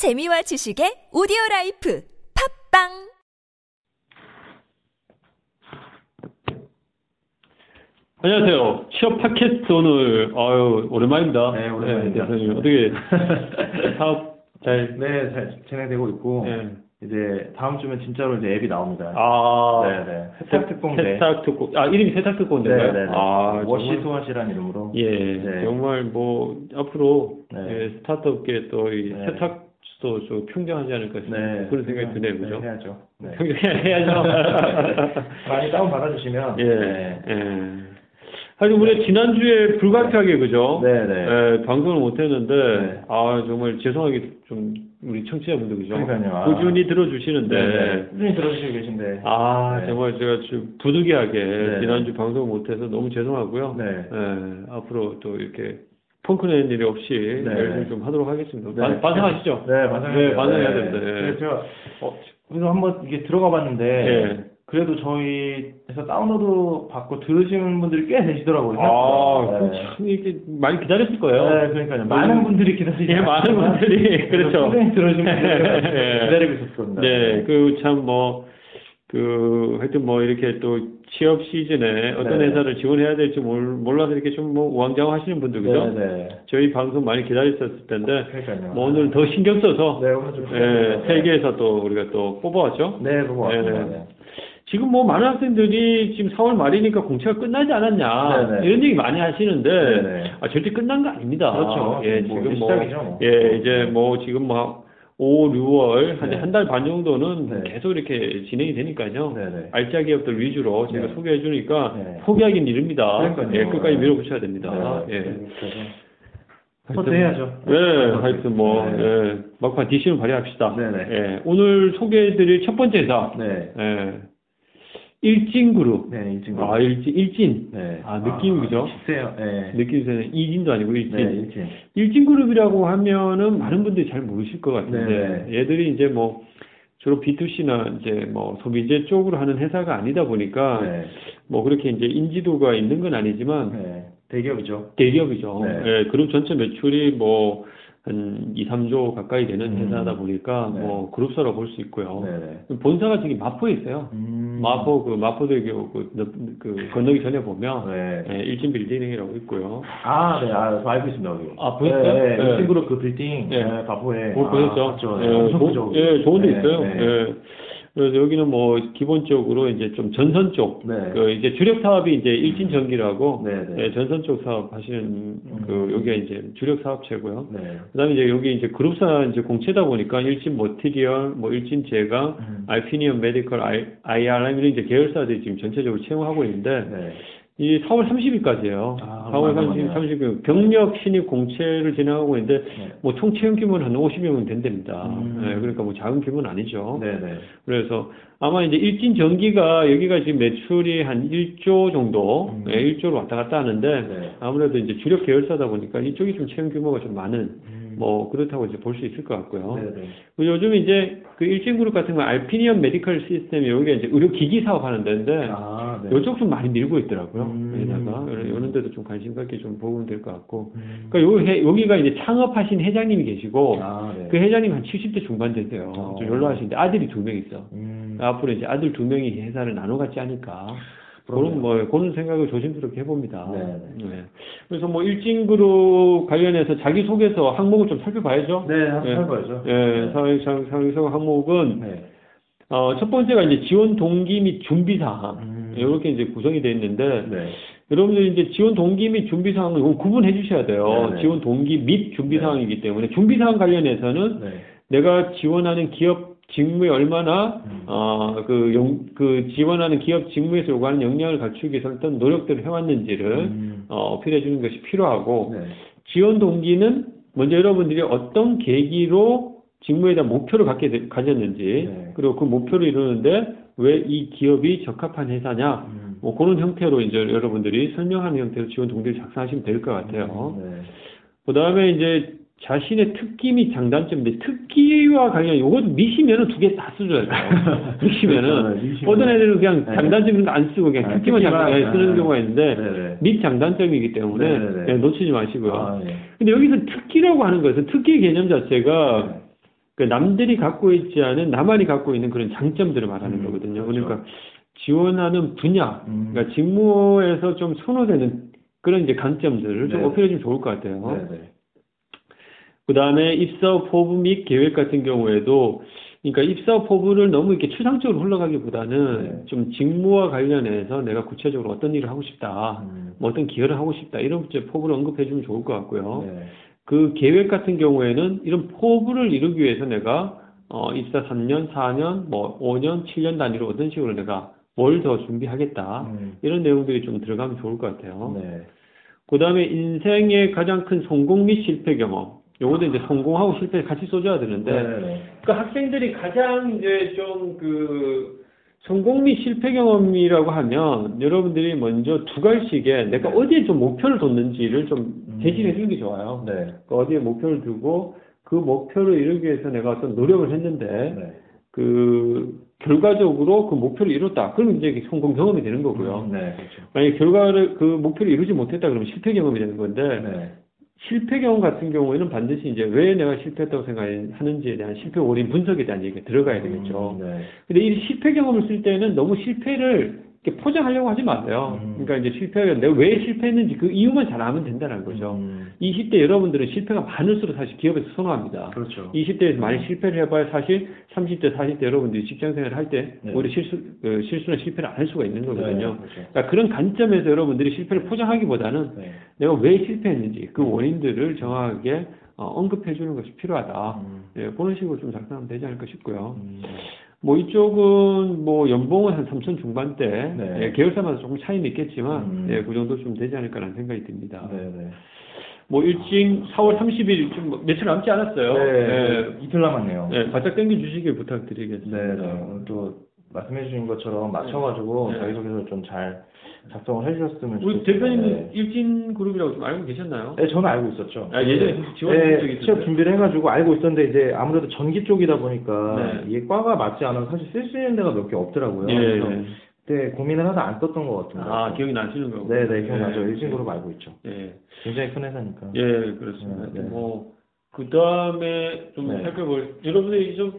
재미와 지식의 오디오 라이프 팟빵 안녕하세요. 취업 팟캐스트 오늘 아유 오랜만입니다. 네, 오랜만입니다. 대표님 어떻게 사업 잘 네, 잘 진행되고 있고 네. 이제 다음 주면 진짜로 이제 앱이 나옵니다. 아, 네, 네. 세탁 특공대. 세탁 특공. 아, 이름이 세탁 특공대인가요? 네, 네, 네. 아, WashSwat이라는 이름으로. 예, 네. 정말 뭐 앞으로 네. 예, 스타트업계 또이 네. 세탁 도좀 평정하지 않을까 싶은 그런 생각이 드네요, 그죠? 네, 해야죠. 네. 평정해야죠. 많이 다운 받아주시면. 예, 네. 예. 하여튼 우리 지난주에 불가피하게 그죠? 네, 네. 예, 방송을 못했는데 네. 아 정말 죄송하게 좀 우리 청취자분들 그죠? 그러니까요. 아. 꾸준히 들어주시는데 네, 네. 꾸준히 들어주시고 계신데. 아 네. 정말 제가 좀 부득이하게 네. 지난주 방송 못해서 너무 죄송하고요. 네. 예, 앞으로 또 이렇게 펑크내는 일이 없이 네. 열심히 좀 하도록 하겠습니다. 네. 반- 반성하시죠? 네, 반성해요. 네, 반성해야 됩니다. 예. 그래서 제가 어, 그래서 한번 이게 들어가 봤는데 예. 그래도 저희에서 다운로드 받고 들으시는 분들이 꽤 되시더라고요. 아, 생각보다. 그럼 네. 참 이렇게 많이 기다렸을 거예요. 네, 그러니까요. 많은 분들이 기다리시고. 예, 많은 분들이, 그렇죠. 분들 예. 기다리고 있었습니다. 네, 그 참 뭐, 그, 하여튼 뭐 이렇게 또 취업 시즌에 어떤 네. 회사를 지원해야 될지 몰, 몰라서 이렇게 좀 뭐 우왕좌왕 하시는 분들, 그죠? 네, 네. 저희 방송 많이 기다리셨을 텐데, 그러니까요. 뭐 오늘 더 신경 써서, 네. 예, 세계에서 또 우리가 또 뽑아왔죠? 네, 그거 같습니다. 네, 네. 네. 지금 뭐 많은 학생들이 지금 4월 말이니까 공채가 끝나지 않았냐 네네. 이런 얘기 많이 하시는데 네네. 아, 절대 끝난 거 아닙니다. 그렇죠. 예, 뭐 지금 뭐, 시작이죠, 뭐. 예, 이제 뭐 지금 뭐 5, 6월 한 네. 한달 반 정도는 네. 계속 이렇게 진행이 되니까요. 네네. 알짜 기업들 위주로 제가 네. 소개해 주니까 네. 포기하긴 이릅니다. 그러니까요. 예, 끝까지 밀어붙여야 됩니다. 네. 예. 그래서 하여튼- 서태해야죠. 네, 하여튼 뭐 네. 예, 막판 디시는 발휘합시다. 네네. 예, 오늘 소개해드릴 첫 번째 회사 네. 예, 일진그룹. 네, 이 친구. 아, 일진, 일진. 네. 아, 느낌이 그죠? 비슷해요. 네. 느낌에서는 이진도 아니고 일진. 네, 일진. 일진 그룹이라고 하면은 많은 분들이 잘 모르실 것 같은데, 네. 얘들이 이제 뭐, 주로 B2C나 이제 뭐 소비재 쪽으로 하는 회사가 아니다 보니까, 네. 뭐 그렇게 이제 인지도가 있는 건 아니지만, 네. 대기업이죠. 대기업이죠. 네. 예, 그룹 전체 매출이 뭐, 한 2, 3조 가까이 되는 음. 회사다 보니까, 네. 뭐, 그룹사로 볼수 있고요. 네. 본사가 저기 마포에 있어요. 음. 마포, 그, 마포대교, 그, 그, 그 건너기 전에 보면, 네. 예, 일진 빌딩이라고 있고요. 아, 네, 아, 저 알고 있습니다. 아, 보셨어요? 네, 네. 네. 이 친구로 그 빌딩, 네. 네, 바포에. 뭐 아, 보셨죠? 예, 네, 엄청. 예, 좋은 데 네, 있어요. 네. 예. 그래서 여기는 뭐 기본적으로 이제 좀 전선 쪽, 네. 그 이제 주력 사업이 이제 일진 전기라고 네, 네. 예, 전선 쪽 사업 하시는 그 여기가 이제 주력 사업체고요. 네. 그다음에 이제 여기 이제 그룹사 이제 공채다 보니까 일진 머티리얼, 뭐 일진 제강, 음. 알피니언 메디컬, I, IRM 이런 이제 계열사들이 지금 전체적으로 채용하고 있는데 네. 이 4월 30일까지예요. 아, 4월 맞아, 30일, 맞아요. 30일 경력 신입 공채를 진행하고 있는데 네. 뭐총 채용 규모는 한 50명은 된답니다. 음. 네, 그러니까 뭐 작은 규모는 아니죠. 네, 네. 그래서 아마 이제 일진 전기가 여기가 지금 매출이 한 1조 정도, 음. 네, 1조로 왔다 갔다 하는데 네. 아무래도 이제 주력 계열사다 보니까 이쪽이 좀 채용 규모가 좀 많은 음. 뭐 그렇다고 이제 볼 수 있을 것 같고요. 네, 네. 그리고 요즘 이제 그 일진그룹 같은 거 알피니엄 메디컬 시스템이 여기가 이제 의료 기기 사업 하는 데인데 아, 네. 요쪽 좀 많이 밀고 있더라고요. 음. 여기다가 이런, 데도 좀 관심 갖게 좀 보면 될 것 같고. 음. 그러니까 요 회- 여기가 이제 창업하신 회장님이 계시고 아, 네. 그 회장님 한 70대 중반 되세요. 어. 좀 연로하신데 아들이 두 명 있어. 음. 앞으로 이제 아들 두 명이 회사를 나눠 갖지 않을까. 그런 뭐 그런 생각을 조심스럽게 해봅니다. 네. 그래서 뭐 일진그룹 관련해서 자기 소개서 항목을 좀 살펴봐야죠. 네, 예. 살펴봐야죠. 예, 사회서 항목은 네. 어, 첫 번째가 이제 지원 동기 및 준비 사항 음. 이렇게 이제 구성이 되어 있는데 네. 여러분들 이제 지원 동기 및 준비 사항을 구분해 주셔야 돼요. 지원 동기 및 준비 네. 사항이기 때문에 준비 사항 관련해서는 네. 내가 지원하는 기업 직무에 얼마나 음. 어, 그, 용, 그 지원하는 기업 직무에서 요구하는 역량을 갖추기 위해서 어떤 노력들을 해왔는지를 음. 어, 어필해 주는 것이 필요하고 네. 지원 동기는 먼저 여러분들이 어떤 계기로 직무에 대한 목표를 갖게 되- 가졌는지 네. 그리고 그 목표를 이루는데 왜 이 기업이 적합한 회사냐 음. 뭐 그런 형태로 이제 여러분들이 설명하는 형태로 지원 동기를 작성하시면 될 것 같아요. 네. 그 다음에 이제 자신의 특기 및 장단점인데 특기와 관련 요것도 미시면은 두 개다 써줘야 돼요. 미시면은 그렇죠. 네. 어떤 애들은 그냥 네. 장단점 이런 거안 쓰고 그냥 아, 특기만 특기만, 장, 예, 쓰는 아. 경우가 있는데 네네. 및 장단점이기 때문에 네, 네, 네. 예, 놓치지 마시고요. 아, 네. 근데 여기서 특기라고 하는 것은 특기 개념 자체가 네. 그 남들이 갖고 있지 않은 나만이 갖고 있는 그런 장점들을 말하는 음, 거거든요. 그렇죠. 그러니까 지원하는 분야, 음. 그러니까 직무에서 좀 선호되는 그런 이제 강점들을 좀 네. 어필해 주면 좋을 것 같아요. 네, 네. 그 다음에 입사 포부 및 계획 같은 경우에도 그러니까 입사 포부를 너무 이렇게 추상적으로 흘러가기보다는 네. 좀 직무와 관련해서 내가 구체적으로 어떤 일을 하고 싶다, 음. 뭐 어떤 기여를 하고 싶다 이런 포부를 언급해 주면 좋을 것 같고요. 네. 그 계획 같은 경우에는 이런 포부를 이루기 위해서 내가 어, 입사 3년, 4년, 뭐 5년, 7년 단위로 어떤 식으로 내가 뭘 더 준비하겠다 음. 이런 내용들이 좀 들어가면 좋을 것 같아요. 네. 그 다음에 인생의 가장 큰 성공 및 실패 경험. 요것도 이제 성공하고 실패 같이 써줘야 되는데, 네. 네. 그 학생들이 가장 이제 좀 그 성공 및 실패 경험이라고 하면 여러분들이 먼저 두 갈씩에 내가 네. 어디에 좀 목표를 뒀는지를 좀 음. 제시해 주는 게 좋아요. 네. 그 어디에 목표를 두고 그 목표를 이루기 위해서 내가 어떤 노력을 했는데 네. 그 결과적으로 그 목표를 이뤘다. 그러면 이제 성공 경험이 되는 거고요. 네. 그렇죠. 만약에 결과를 그 목표를 이루지 못했다 그러면 실패 경험이 되는 건데 네. 실패 경험 같은 경우에는 반드시 이제 왜 내가 실패했다고 생각하는지에 대한 실패 원인 분석에 대한 얘기가 들어가야 되겠죠. 음, 네. 근데 이 실패 경험을 쓸 때는 너무 실패를 포장하려고 하지 마세요. 음. 그러니까 이제 실패가 내가 왜 실패했는지 그 이유만 잘 알면 된다는 거죠. 음, 20대 여러분들은 실패가 많을수록 사실 기업에서 선호합니다. 그렇죠. 20대에서 많이 실패를 해봐야 사실 30대, 40대 여러분들이 직장 생활을 할때 네. 오히려 실수, 어, 실수나 실패를 안 할 수가 있는 거거든요. 네, 그렇죠. 그러니까 그런 관점에서 여러분들이 실패를 포장하기보다는 네. 내가 왜 실패했는지 그 원인들을 정확하게 어, 언급해 주는 것이 필요하다. 음, 예, 그런 식으로 좀 작성하면 되지 않을까 싶고요. 음, 뭐 이쪽은 뭐 연봉은 한 3천 중반대, 네. 예, 계열사마다 조금 차이는 있겠지만, 음. 예, 그 정도 좀 되지 않을까라는 생각이 듭니다. 네, 네. 뭐 일찍 4월 30일 좀뭐 며칠 남지 않았어요. 네, 예, 이틀 남았네요. 예, 바짝 당겨 주시길 부탁드리겠습니다. 네, 네. 오늘 또 말씀해 주신 것처럼 맞춰가지고 네. 자기소개서 좀 잘 작성을 해주셨으면 우리 좋겠습니다. 대표님은 네. 일진 그룹이라고 좀 알고 계셨나요? 네, 저는 알고 있었죠. 아, 예전에 지원한 적이 네, 있었어요? 취업 준비를 해가지고 알고 있었는데 이제 아무래도 전기 쪽이다 보니까 네. 이게 과가 맞지 않아서 사실 쓸 수 있는 데가 몇 개 없더라고요. 예, 그래서 예. 그때 고민을 하다 안 썼던 것 같은데. 아, 기억이 나시는 거고. 네, 네, 기억나죠. 예. 일진 그룹 알고 있죠. 예. 굉장히 큰 회사니까. 예, 그렇습니다. 네, 네. 뭐, 그 다음에 좀 네. 살펴볼, 여러분들이 좀,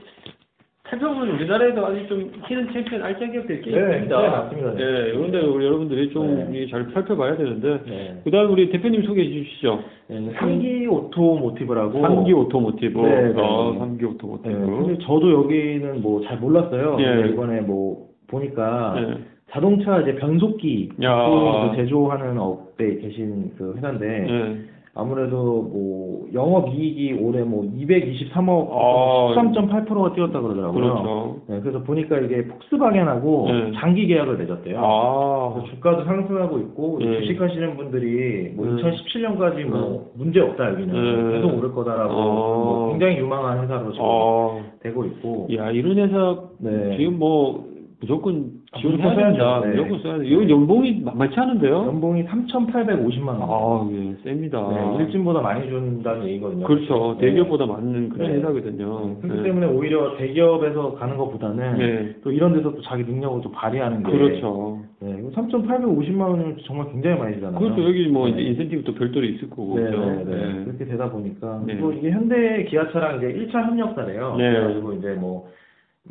살펴보면 우리나라에도 아주 좀 hidden champion 알짜 기업들이 꽤 네, 있습니다. 네, 맞습니다. 네. 예, 그런데 우리 여러분들이 좀 네. 잘 살펴봐야 되는데, 네. 그 다음 우리 대표님 소개해 주시죠. 네, 삼기 오토모티브라고. 삼기 오토모티브. 네, 네, 어, 네. 삼기 네, 오토모티브. 근데 저도 여기는 뭐 잘 몰랐어요. 예. 근데 이번에 뭐 보니까 네. 자동차 이제 변속기 야. 그 제조하는 업에 계신 그 회사인데 예. 아무래도 뭐 영업이익이 올해 뭐 223억 아. 13.8%가 뛰었다 그러더라고요. 그렇죠. 네, 그래서 보니까 이게 폭스바겐하고 네. 장기 계약을 맺었대요. 아. 그래서 주가도 상승하고 있고 예. 주식하시는 분들이 뭐 음. 2017년까지 뭐 문제 없다 여기는 음. 계속 오를 거다라고 어. 뭐 굉장히 유망한 회사로 지금 어. 되고 있고 야, 이런 회사 네. 지금 뭐 무조건 아, 지원해야 된다. 네. 무조건 써야 돼. 이거 연봉이 만만치 않은데요? 연봉이 3,850만 원. 아, 예, 셉니다. 네, 일진보다 많이 준다는 얘기거든요. 그렇죠. 네. 대기업보다 맞는 그런 네. 회사거든요. 그렇기 네. 때문에 오히려 대기업에서 가는 것보다는 네. 또 이런 데서 또 자기 능력을 또 발휘하는 게 그렇죠. 네, 이거 3,850만 원이면 정말 굉장히 많이 주잖아요. 그렇죠. 여기 뭐 네. 이제 인센티브도 별도로 있을 거고. 네, 그렇죠? 네, 네. 그렇게 되다 보니까 네. 또 이게 현대 기아차랑 이제 1차 협력사래요. 네. 그래가지고 이제 뭐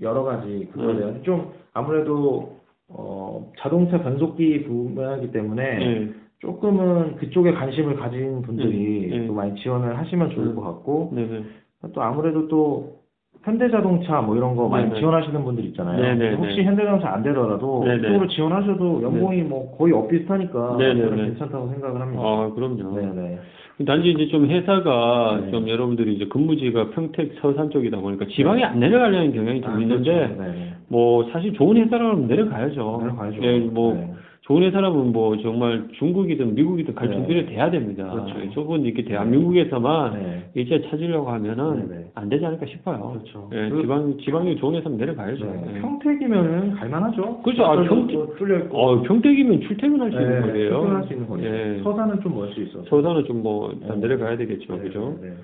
여러 가지 그거래요. 음. 좀 아무래도 어, 자동차 변속기 분야이기 때문에 네. 조금은 그쪽에 관심을 가진 분들이 네, 네. 또 많이 지원을 하시면 좋을 음. 것 같고 네, 네. 또 아무래도 또 현대자동차 뭐 이런 거 많이 네네. 지원하시는 분들 있잖아요. 네네네. 혹시 현대자동차 안 되더라도 네네. 그쪽으로 지원하셔도 연봉이 뭐 거의 엇비슷하니까. 저는 괜찮다고 생각을 합니다. 아, 그럼요. 네네. 단지 이제 좀 회사가 네. 좀 여러분들이 이제 근무지가 평택 서산 쪽이다 보니까 지방에 안 내려가려는 경향이 좀 아, 있는데 그렇죠. 네네. 뭐 사실 좋은 회사라면 내려가야죠. 내려가야죠. 예, 뭐 네. 좋은 회사라면 뭐 정말 중국이든 미국이든 갈 네. 준비를 돼야 됩니다. 그렇죠. 조금 이렇게 대한민국에서만 네. 일자 찾으려고 하면은 네, 네. 안 되지 않을까 싶어요. 그렇죠. 예, 그- 지방 지방이 좋은 회사면 내려가야죠. 네. 예. 평택이면은 갈만하죠. 그렇죠. 아, 또 평택- 뚫려 있고. 어, 평택이면 출퇴근할 수 있는 네, 거예요. 출퇴근할 수 있는 거죠. 예. 서산은 좀 멀 수 있어. 서산은 좀 뭐 일단 네. 내려가야 되겠죠, 네, 그죠? 네, 네.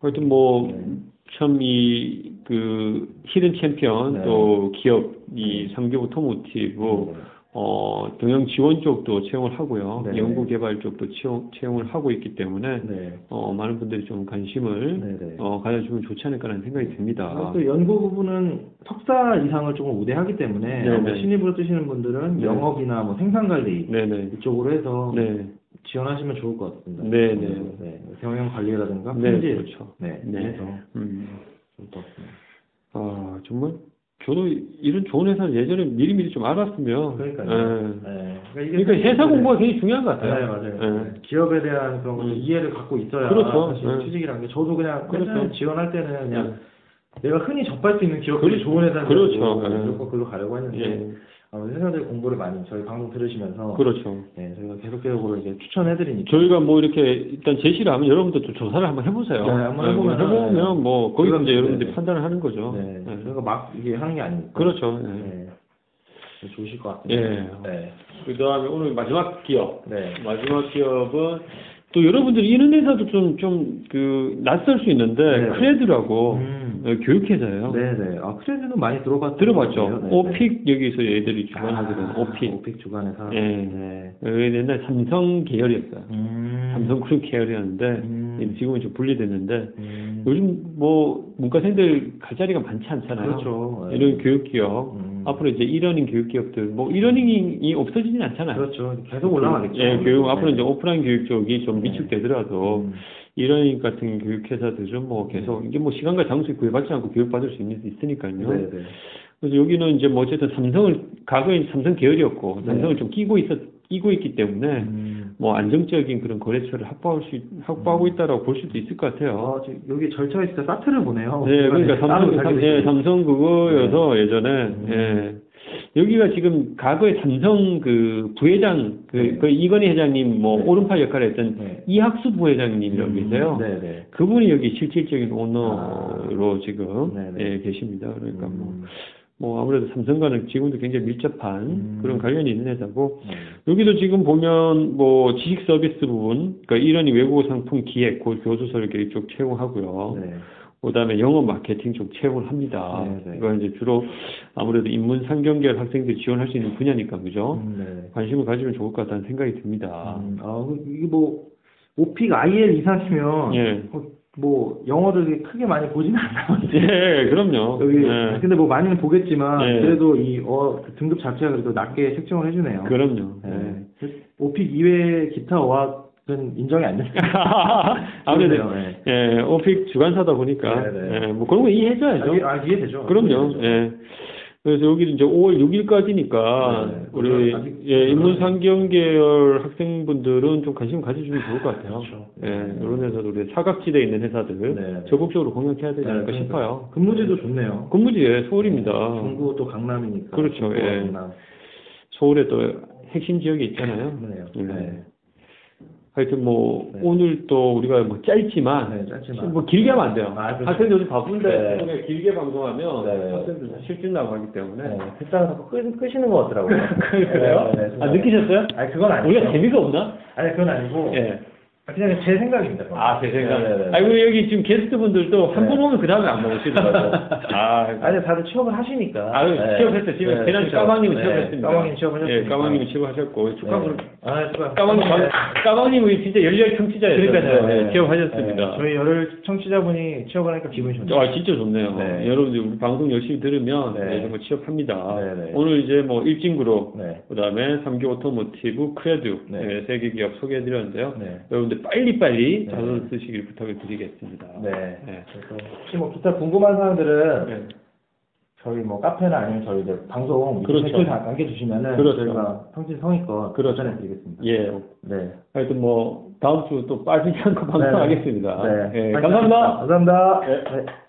하여튼 뭐 네. 참 이 그 hidden champion 네. 또 기업 이 삼기 오토모티브 네. 어, 경영 지원 쪽도 채용을 하고요. 네. 연구 개발 쪽도 채용, 채용을 하고 있기 때문에 네. 어, 많은 분들이 좀 관심을 네네. 어, 가져주면 좋지 않을까라는 생각이 듭니다. 또 연구 부분은 석사 이상을 조금 우대하기 때문에 신입으로 뜨시는 분들은 네. 영업이나 뭐 생산 관리 네네. 이쪽으로 해서 네. 지원하시면 좋을 것 같습니다. 네 네. 네. 경영 관리라든가 네, 품질 그렇죠. 네. 네. 그래서 음. 좋을 것 같습니다. 아, 정말 저도 이런 좋은 회사를 예전에 미리미리 좀 알았으면. 그러니까요. 예. 네. 그러니까 회사 공부가 굉장히 중요한 것 네, 같아요. 맞아요. 예. 기업에 대한 그런 것도 음. 이해를 갖고 있어야 그렇죠. 사실 네. 취직이라는 게 저도 그냥 그렇죠. 맨날 지원할 때는 그냥 네. 내가 흔히 접할 수 있는 기업들이 그렇죠. 좋은 회사들 그렇죠. 네. 무조건 그걸로 가려고 했는데 예. 아무래도 회사들 공부를 많이 저희 방송 들으시면서 그렇죠. 네, 저희가 계속적으로 이제 추천해드리니까 저희가 뭐 이렇게 일단 제시를 하면 여러분들도 조사를 한번 해보세요. 네, 한번 해보면, 해보면 뭐 거기서 이제 여러분들이 네. 판단을 하는 거죠. 네, 네. 저희가 막 이게 하는 게 아니니까 그렇죠. 예. 네. 좋으실 것 같습니다. 예. 네. 그 다음에 오늘 마지막 기업. 네. 마지막 기업은 또 여러분들이 이런 회사도 좀, 좀, 그, 낯설 수 있는데, 네. 크레드라고, 음. 어, 교육회사예요. 네네. 아, 크레드는 많이 들어봤 들어봤죠? 네, 오픽, 여기서 얘들이 주관하게 된 아, 오픽. 오픽 주관에서. 예. 네. 어, 옛날 삼성 계열이었어요. 음. 삼성 그룹 계열이었는데, 음. 지금은 좀 분리됐는데, 음. 요즘 뭐, 문과생들 갈 자리가 많지 않잖아요. 그렇죠. 네. 이런 교육기업, 음. 앞으로 이제 이러닝 교육 기업들, 뭐, 이러닝이 없어지진 않잖아요. 그렇죠. 계속 올라가겠죠. 예, 교육, 앞으로 네. 이제 오프라인 교육 쪽이 좀 네. 위축되더라도, 음. 이러닝 같은 교육 회사들은 뭐 계속, 이게 뭐 시간과 장소에 구애받지 않고 교육받을 수 있는, 있으니까요. 네네. 그래서 여기는 이제 뭐 어쨌든 삼성을, 과거에 삼성 계열이었고, 네. 삼성을 좀 끼고 있었, 끼고 있기 때문에, 음. 뭐 안정적인 그런 거래처를 확보할 수, 있- 확보하고 있다라고 볼 수도 있을 것 같아요. 어, 저 여기 절차에 진짜 사트를 보네요. 네, 그러니까 삼성, 삼. 예, 삼성 그거여서 예전에, 음. 예. 여기가 지금 과거에 삼성 그 부회장, 그, 네. 그 이건희 회장님 뭐 네. 오른팔 역할을 했던 네. 이학수 부회장님이라고 음, 계세요. 네네. 그분이 여기 실질적인 오너로 지금 네네. 예, 계십니다. 그러니까 뭐, 음. 뭐 아무래도 삼성과는 지금도 굉장히 밀접한 음. 그런 관련이 있는 회사고 네. 여기도 지금 보면 뭐 지식 서비스 부분, 그러니까 이런이 외국어 상품 기획, 그 교수 설계 이쪽 채용하고요. 네. 그다음에 영어 마케팅 쪽 채용을 합니다. 네, 네. 이거 이제 주로 아무래도 인문 상경계열 학생들이 지원할 수 있는 분야니까 그죠? 음, 네. 관심을 가지면 좋을 것 같다는 생각이 듭니다. 음, 아, 그- 이게 뭐, 오픽 IL 이상이면, 예. 어, 뭐, 영어를 크게 많이 보지는 않나 보지. 예, 그럼요. 여기, 예. 근데 뭐 많이는 보겠지만, 예. 그래도 이, 어, 그 등급 자체가 그래도 낮게 책정을 해주네요. 그럼요. 네. 예. 오픽 이외의 기타 어학은 인정이 안 됩니다. 아무래도 그러네요, 예, 오픽 주관사다 보니까 네, 네. 예, 뭐 그런 거 이해해줘야죠. 아, 이해- 아, 이해되죠. 그럼요. 예. 그래서 여기 이제 5월 6일까지니까 네, 네. 우리 아직- 예, 인문상경 계열 학생분들은 좀 관심 가져주면 좋을 것 같아요. 그렇죠. 예, 네. 이런 회사들 우리 사각지대에 있는 회사들 네. 적극적으로 공략해야 되지 않을까 네, 그러니까. 싶어요. 근무지도 좋네요. 근무지에 서울입니다. 중구 또 강남이니까. 그렇죠, 예. 강남. 서울에 또 핵심 지역이 있잖아요. 예. 네. 하여튼 뭐 네. 오늘 또 우리가 뭐 짧지만 네, 짧지만. 뭐 길게 하면 안 돼요. 아, 그렇죠. 학생들 요즘 바쁜데 네. 길게 방송하면 네. 학생들 실증 나고 하기 때문에 네, 듣다가 자꾸 끄, 끄시는 것 같더라고요. 그래요? 네, 네, 아 느끼셨어요? 아니, 그건 아니고. 우리가 재미가 없나? 아니, 그건 아니고. 예. 아, 그냥 제 생각입니다. 아, 제 생각. 네, 네, 네. 아이고, 여기 지금 게스트분들도 한 네. 번 오면 그 다음에 안 나오시더라고. 아, 아니, 다들 취업을 하시니까. 아, 네. 취업했어요. 지금 네, 그렇죠. 까방님은 네, 취업했습니다. 까방님 취업하셨습니다. 예, 까방님은 취업하셨고, 축하합니다. 네. 아, 축하. 까방님, 네. 까방님은 진짜 열렬 청취자였어요. 그러니까요. 네, 네. 취업하셨습니다. 네, 저희 열혈 청취자분이 취업을 하니까 기분이 좋네요. 아, 진짜 좋네요. 네. 여러분들 우리 방송 열심히 들으면 네. 네, 정말 취업합니다. 네, 네. 오늘 이제 뭐 일진그룹, 네. 그다음에 삼기 오토모티브, 크레드 네. 네, 세개 기업 소개해드렸는데요. 네. 여러분들 빨리빨리 네. 자소서 쓰시길 부탁을 드리겠습니다. 네. 네. 그래서 혹시 뭐 기타 궁금한 사항들은 네. 저희 뭐 카페나 아니면 저희 이제 방송 그렇죠. 댓글 다 남겨주시면은 그렇죠. 저희가 성진 성의껏 그렇죠. 전해드리겠습니다. 예. 네. 하여튼 뭐 다음 주 또 빠지지 않고 방송하겠습니다. 네. 예, 네. 감사합니다. 감사합니다. 네. 네.